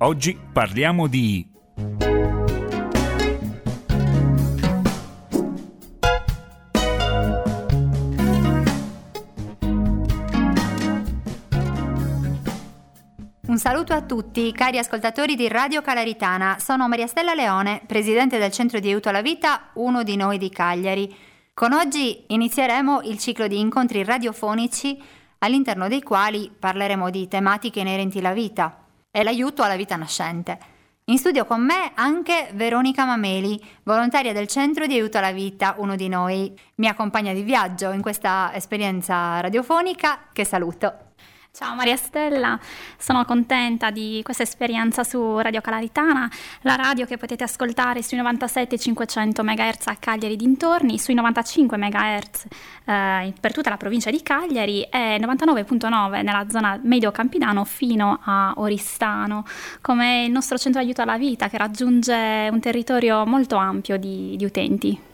Oggi parliamo di Un saluto a tutti, cari ascoltatori di Radio Calaritana. Sono Maria Stella Leone, presidente del Centro di Aiuto alla Vita, uno di noi di Cagliari. Con oggi inizieremo il ciclo di incontri radiofonici all'interno dei quali parleremo di tematiche inerenti alla vita e l'aiuto alla vita nascente. In studio con me anche Veronica Mameli, volontaria del Centro di Aiuto alla Vita, uno di noi. Mi accompagna di viaggio in questa esperienza radiofonica che saluto. Ciao Maria Stella, sono contenta di questa esperienza su Radio Calaritana, la radio che potete ascoltare sui 97 500 MHz a Cagliari dintorni, sui 95 MHz eh, per tutta la provincia di Cagliari e 99.9 nella zona medio campidano fino a Oristano, come il nostro centro aiuto alla vita che raggiunge un territorio molto ampio di, di utenti.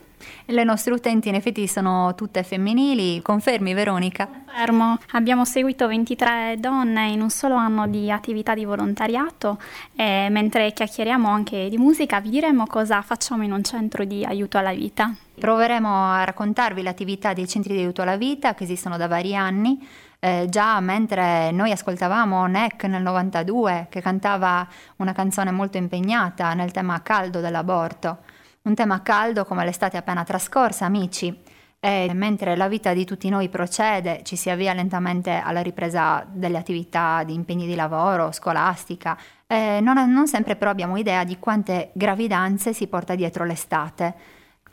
Le nostre utenti in effetti sono tutte femminili, confermi Veronica? Confermo, abbiamo seguito 23 donne in un solo anno di attività di volontariato e mentre chiacchieriamo anche di musica vi diremo cosa facciamo in un centro di aiuto alla vita. Proveremo a raccontarvi l'attività dei centri di aiuto alla vita che esistono da vari anni. Eh, già mentre noi ascoltavamo NEC nel 92 che cantava una canzone molto impegnata nel tema caldo dell'aborto. Un tema caldo come l'estate appena trascorsa, amici. E mentre la vita di tutti noi procede, ci si avvia lentamente alla ripresa delle attività di impegni di lavoro, scolastica, non, non sempre però abbiamo idea di quante gravidanze si porta dietro l'estate.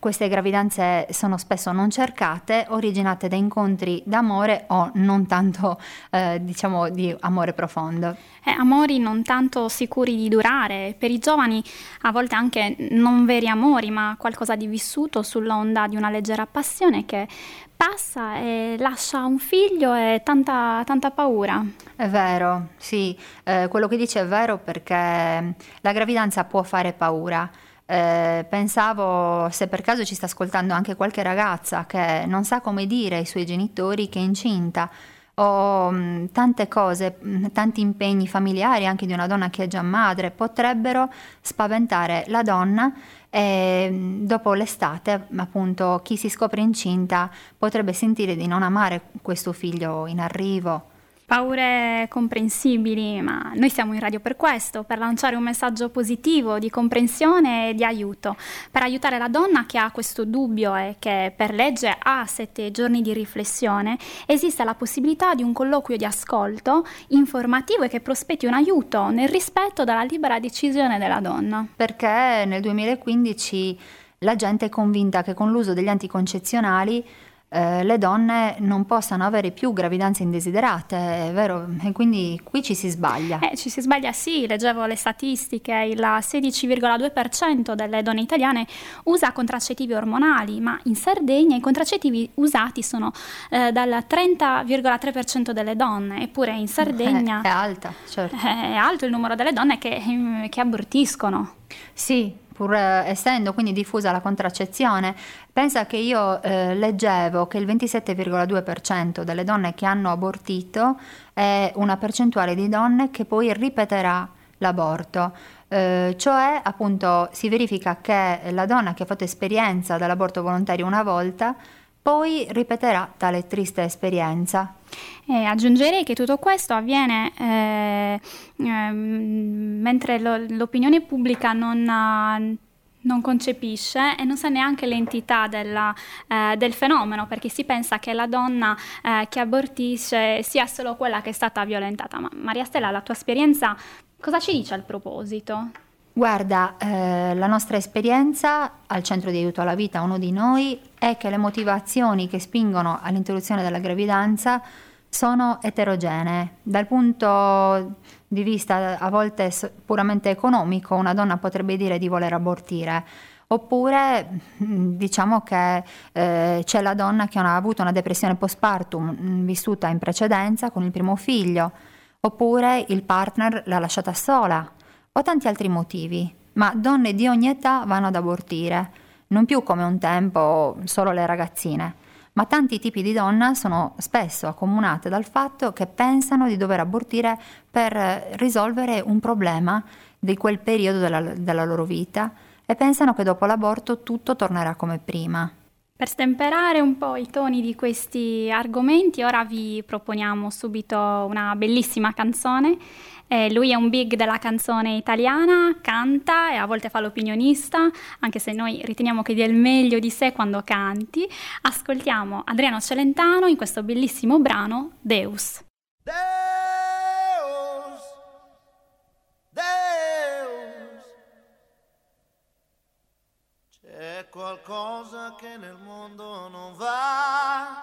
Queste gravidanze sono spesso non cercate, originate da incontri d'amore o non tanto, eh, diciamo, di amore profondo. Eh, amori non tanto sicuri di durare, per i giovani a volte anche non veri amori, ma qualcosa di vissuto sull'onda di una leggera passione che passa e lascia un figlio e tanta, tanta paura. È vero, sì, eh, quello che dice è vero perché la gravidanza può fare paura. Eh, pensavo se per caso ci sta ascoltando anche qualche ragazza che non sa come dire ai suoi genitori che è incinta o mm, tante cose, mm, tanti impegni familiari anche di una donna che è già madre potrebbero spaventare la donna e mm, dopo l'estate appunto chi si scopre incinta potrebbe sentire di non amare questo figlio in arrivo paure comprensibili, ma noi siamo in radio per questo, per lanciare un messaggio positivo di comprensione e di aiuto, per aiutare la donna che ha questo dubbio e che per legge ha sette giorni di riflessione, esiste la possibilità di un colloquio di ascolto informativo e che prospetti un aiuto nel rispetto della libera decisione della donna. Perché nel 2015 la gente è convinta che con l'uso degli anticoncezionali eh, le donne non possano avere più gravidanze indesiderate, è vero? E quindi qui ci si sbaglia. Eh, ci si sbaglia sì, leggevo le statistiche, il 16,2% delle donne italiane usa contraccettivi ormonali, ma in Sardegna i contraccettivi usati sono eh, dal 30,3% delle donne, eppure in Sardegna... Eh, è alta, certo. È alto il numero delle donne che, che abortiscono. Sì, pur eh, essendo quindi diffusa la contraccezione, pensa che io eh, leggevo che il 27,2% delle donne che hanno abortito è una percentuale di donne che poi ripeterà l'aborto. Eh, cioè, appunto, si verifica che la donna che ha fatto esperienza dell'aborto volontario una volta poi ripeterà tale triste esperienza. E aggiungerei che tutto questo avviene eh, eh, mentre lo, l'opinione pubblica non, uh, non, concepisce e non sa neanche l'entità della, uh, del fenomeno, perché si pensa che la donna uh, che abortisce sia solo quella che è stata violentata. Ma Maria Stella, la tua esperienza cosa ci dice al proposito? Guarda, eh, la nostra esperienza al centro di aiuto alla vita, uno di noi, è che le motivazioni che spingono all'interruzione della gravidanza sono eterogenee. Dal punto di vista a volte puramente economico, una donna potrebbe dire di voler abortire. Oppure mm, diciamo che eh, c'è la donna che ha avuto una depressione postpartum mm, vissuta in precedenza con il primo figlio, oppure il partner l'ha lasciata sola o tanti altri motivi, ma donne di ogni età vanno ad abortire, non più come un tempo solo le ragazzine, ma tanti tipi di donna sono spesso accomunate dal fatto che pensano di dover abortire per risolvere un problema di quel periodo della, della loro vita e pensano che dopo l'aborto tutto tornerà come prima. Per stemperare un po' i toni di questi argomenti, ora vi proponiamo subito una bellissima canzone. Eh, lui è un big della canzone italiana, canta e a volte fa l'opinionista, anche se noi riteniamo che dia il meglio di sé quando canti. Ascoltiamo Adriano Celentano in questo bellissimo brano Deus. Deus, Deus, c'è qualcosa che nel mondo non va.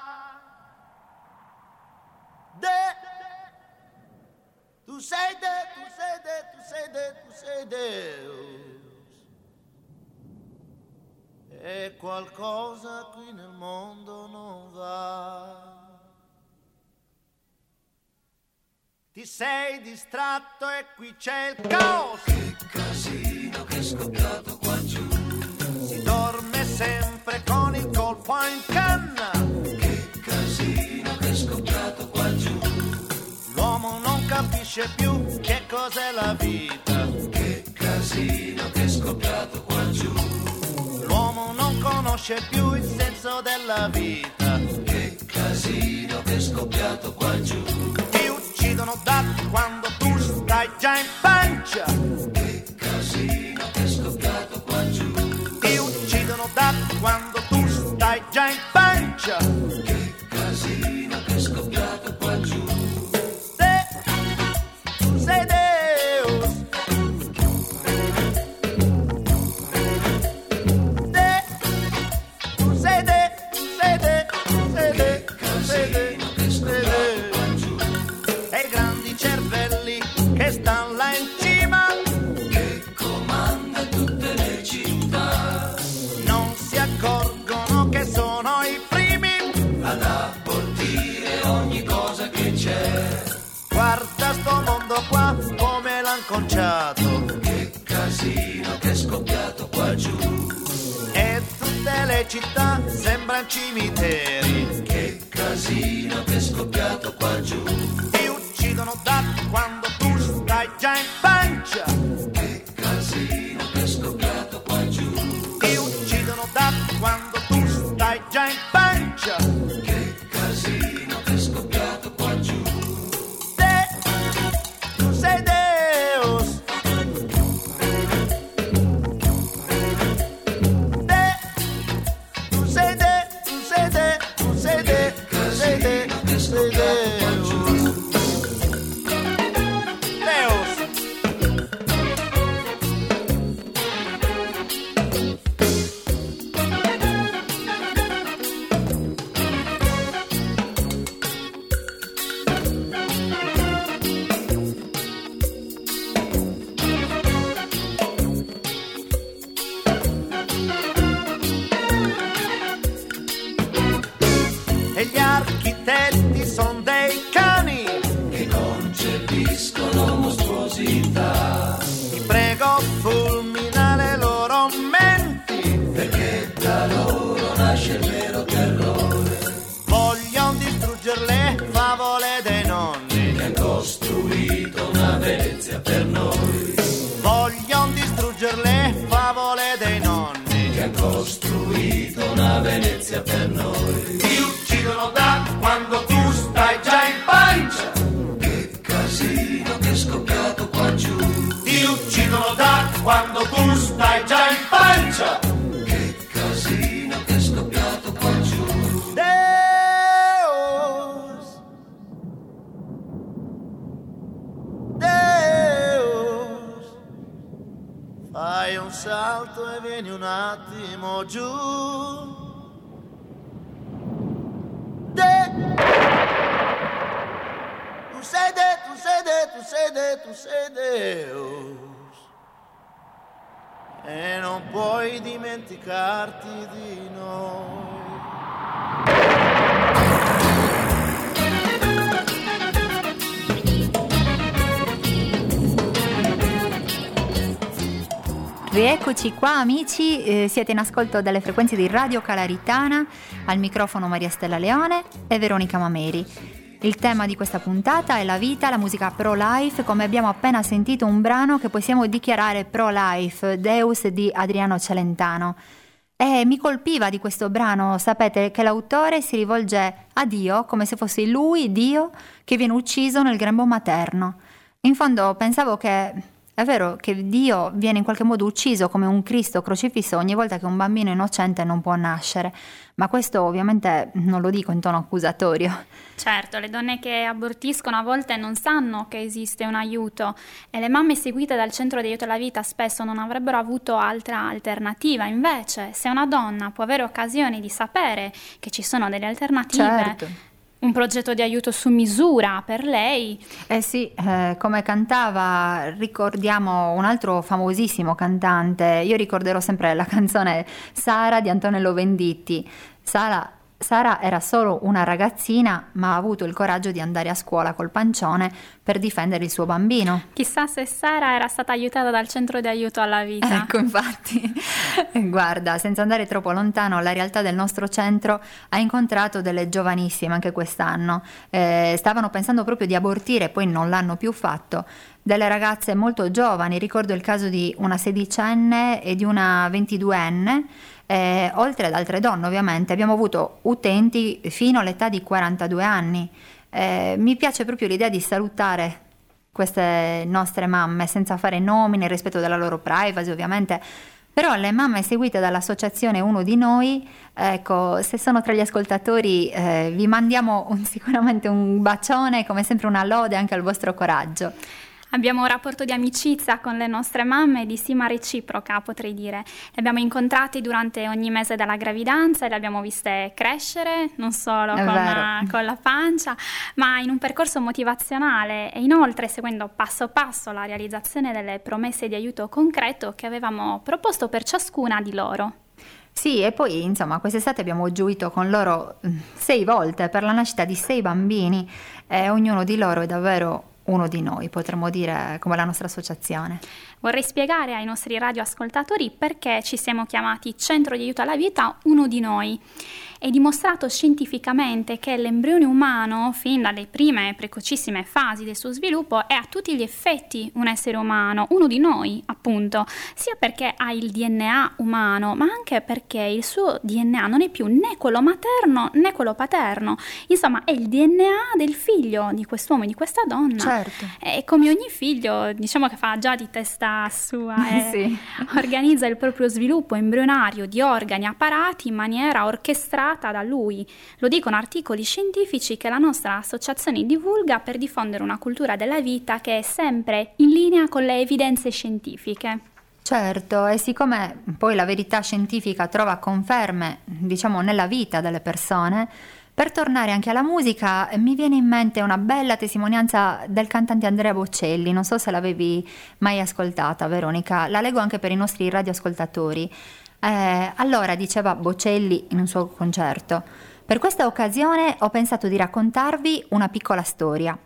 De- tu sei de, tu sei de, tu sei tu sei Deus. E qualcosa qui nel mondo non va. Ti sei distratto e qui c'è il caos. Che casino che è capisce più che cos'è la vita. Che casino che è scoppiato qua giù. L'uomo non conosce più il senso della vita. Che casino che è scoppiato qua giù. Ti uccidono da quando tu stai già in pancia. Che accorgono che sono i primi ad abortire ogni cosa che c'è. Guarda sto mondo qua come l'han conciato. Che casino che è scoppiato qua giù. E tutte le città sembrano cimiteri. Che casino che è scoppiato qua giù. Ti uccidono da quando tu stai già in pancia. Costruito una Venezia per noi. Un salto e vieni un attimo giù. Tu sei de, tu sei de, tu sei de, tu sei Deus. E non puoi dimenticarti di noi. Rieccoci qua amici, eh, siete in ascolto delle frequenze di Radio Calaritana, al microfono Maria Stella Leone e Veronica Mameri. Il tema di questa puntata è la vita, la musica pro-life, come abbiamo appena sentito un brano che possiamo dichiarare pro-life, Deus di Adriano Celentano. E mi colpiva di questo brano, sapete, che l'autore si rivolge a Dio come se fosse lui, Dio, che viene ucciso nel grembo materno. In fondo pensavo che è vero che Dio viene in qualche modo ucciso come un Cristo crocifisso ogni volta che un bambino innocente non può nascere, ma questo ovviamente non lo dico in tono accusatorio. Certo, le donne che abortiscono a volte non sanno che esiste un aiuto e le mamme seguite dal centro di aiuto alla vita spesso non avrebbero avuto altra alternativa. Invece, se una donna può avere occasione di sapere che ci sono delle alternative, Certo. Un progetto di aiuto su misura per lei, Eh sì, eh, come cantava, ricordiamo un altro famosissimo cantante, io ricorderò sempre la canzone Sara di Antonello Venditti. Sara, Sara era solo una ragazzina, ma ha avuto il coraggio di andare a scuola col pancione per difendere il suo bambino. chissà se Sara era stata aiutata dal centro di aiuto alla vita. Ecco, infatti, guarda, senza andare troppo lontano, la realtà del nostro centro ha incontrato delle giovanissime anche quest'anno. Eh, stavano pensando proprio di abortire, poi non l'hanno più fatto. Delle ragazze molto giovani, ricordo il caso di una sedicenne e di una ventiduenne. eh, oltre ad altre donne ovviamente, abbiamo avuto utenti fino all'età di 42 anni. Eh, mi piace proprio l'idea di salutare queste nostre mamme senza fare nomi nel rispetto della loro privacy ovviamente. Però le mamme seguite dall'associazione Uno di Noi, ecco, se sono tra gli ascoltatori eh, vi mandiamo un- sicuramente un bacione, come sempre una lode anche al vostro coraggio. Abbiamo un rapporto di amicizia con le nostre mamme di stima reciproca, potrei dire. Le abbiamo incontrate durante ogni mese della gravidanza e le abbiamo viste crescere, non solo con, vero. con la pancia, ma in un percorso motivazionale e inoltre seguendo passo passo la realizzazione delle promesse di aiuto concreto che avevamo proposto per ciascuna di loro. Sì, e poi insomma quest'estate abbiamo gioito con loro mm, sei volte per la nascita di sei bambini e ognuno di loro è davvero uno di noi, potremmo dire come la nostra associazione. Vorrei spiegare ai nostri radioascoltatori perché ci siamo chiamati Centro di aiuto alla vita uno di noi. È dimostrato scientificamente che l'embrione umano, fin dalle prime precocissime fasi del suo sviluppo, è a tutti gli effetti un essere umano, uno di noi, appunto, sia perché ha il DNA umano, ma anche perché il suo DNA non è più né quello materno né quello paterno. Insomma, è il DNA del figlio di quest'uomo e di questa donna. Certo. E come ogni figlio, diciamo che fa già di testa sua e Sì. organizza il proprio sviluppo embrionario di organi apparati in maniera orchestrata da lui. Lo dicono articoli scientifici che la nostra associazione divulga per diffondere una cultura della vita che è sempre in linea con le evidenze scientifiche. Certo, e siccome poi la verità scientifica trova conferme, diciamo, nella vita delle persone, per tornare anche alla musica, mi viene in mente una bella testimonianza del cantante Andrea Bocelli, non so se l'avevi mai ascoltata, Veronica, la leggo anche per i nostri radioascoltatori. Eh, allora diceva Bocelli in un suo concerto, per questa occasione ho pensato di raccontarvi una piccola storia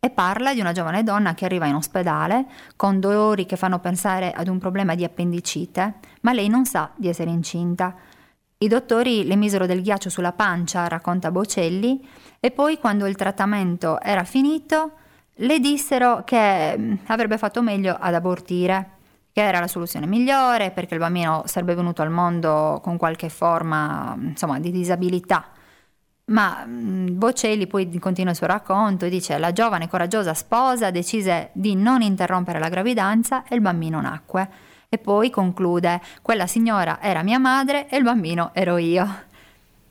e parla di una giovane donna che arriva in ospedale con dolori che fanno pensare ad un problema di appendicite, ma lei non sa di essere incinta. I dottori le misero del ghiaccio sulla pancia, racconta Bocelli, e poi quando il trattamento era finito le dissero che mm, avrebbe fatto meglio ad abortire, che era la soluzione migliore perché il bambino sarebbe venuto al mondo con qualche forma, insomma, di disabilità. Ma mh, Bocelli poi continua il suo racconto e dice la giovane coraggiosa sposa decise di non interrompere la gravidanza e il bambino nacque. E poi conclude quella signora era mia madre e il bambino ero io.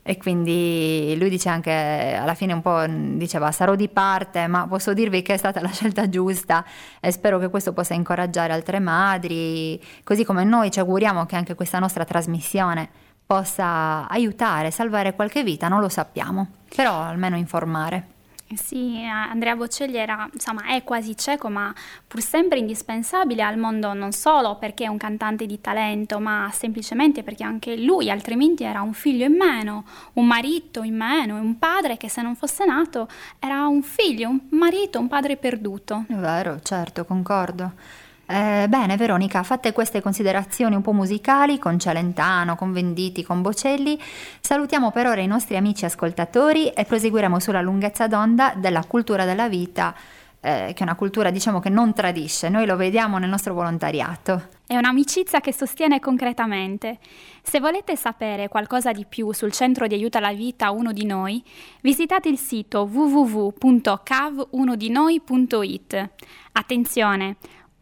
E quindi lui dice anche, alla fine un po' diceva sarò di parte, ma posso dirvi che è stata la scelta giusta e spero che questo possa incoraggiare altre madri, così come noi ci auguriamo che anche questa nostra trasmissione possa aiutare, salvare qualche vita, non lo sappiamo, però almeno informare. Sì, Andrea Bocelli era, insomma, è quasi cieco, ma pur sempre indispensabile al mondo non solo perché è un cantante di talento, ma semplicemente perché anche lui altrimenti era un figlio in meno, un marito in meno, un padre che se non fosse nato era un figlio, un marito, un padre perduto. È vero, certo, concordo. Eh, bene Veronica, fatte queste considerazioni un po' musicali con Celentano, con Venditi, con Bocelli, salutiamo per ora i nostri amici ascoltatori e proseguiremo sulla lunghezza d'onda della cultura della vita, eh, che è una cultura diciamo che non tradisce, noi lo vediamo nel nostro volontariato. È un'amicizia che sostiene concretamente. Se volete sapere qualcosa di più sul centro di aiuto alla vita Uno di Noi, visitate il sito www.cav1dinoi.it. Attenzione!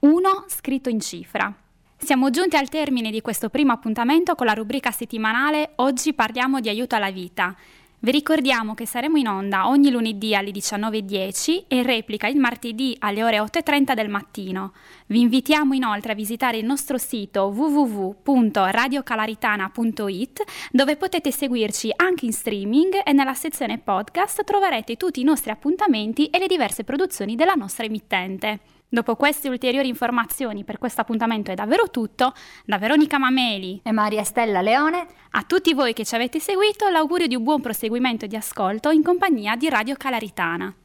1 scritto in cifra. Siamo giunti al termine di questo primo appuntamento con la rubrica settimanale Oggi parliamo di aiuto alla vita. Vi ricordiamo che saremo in onda ogni lunedì alle 19.10 e in replica il martedì alle ore 8.30 del mattino. Vi invitiamo inoltre a visitare il nostro sito www.radiocalaritana.it dove potete seguirci anche in streaming e nella sezione podcast troverete tutti i nostri appuntamenti e le diverse produzioni della nostra emittente. Dopo queste ulteriori informazioni per questo appuntamento è davvero tutto, da Veronica Mameli e Maria Stella Leone, a tutti voi che ci avete seguito l'augurio di un buon proseguimento di ascolto in compagnia di Radio Calaritana.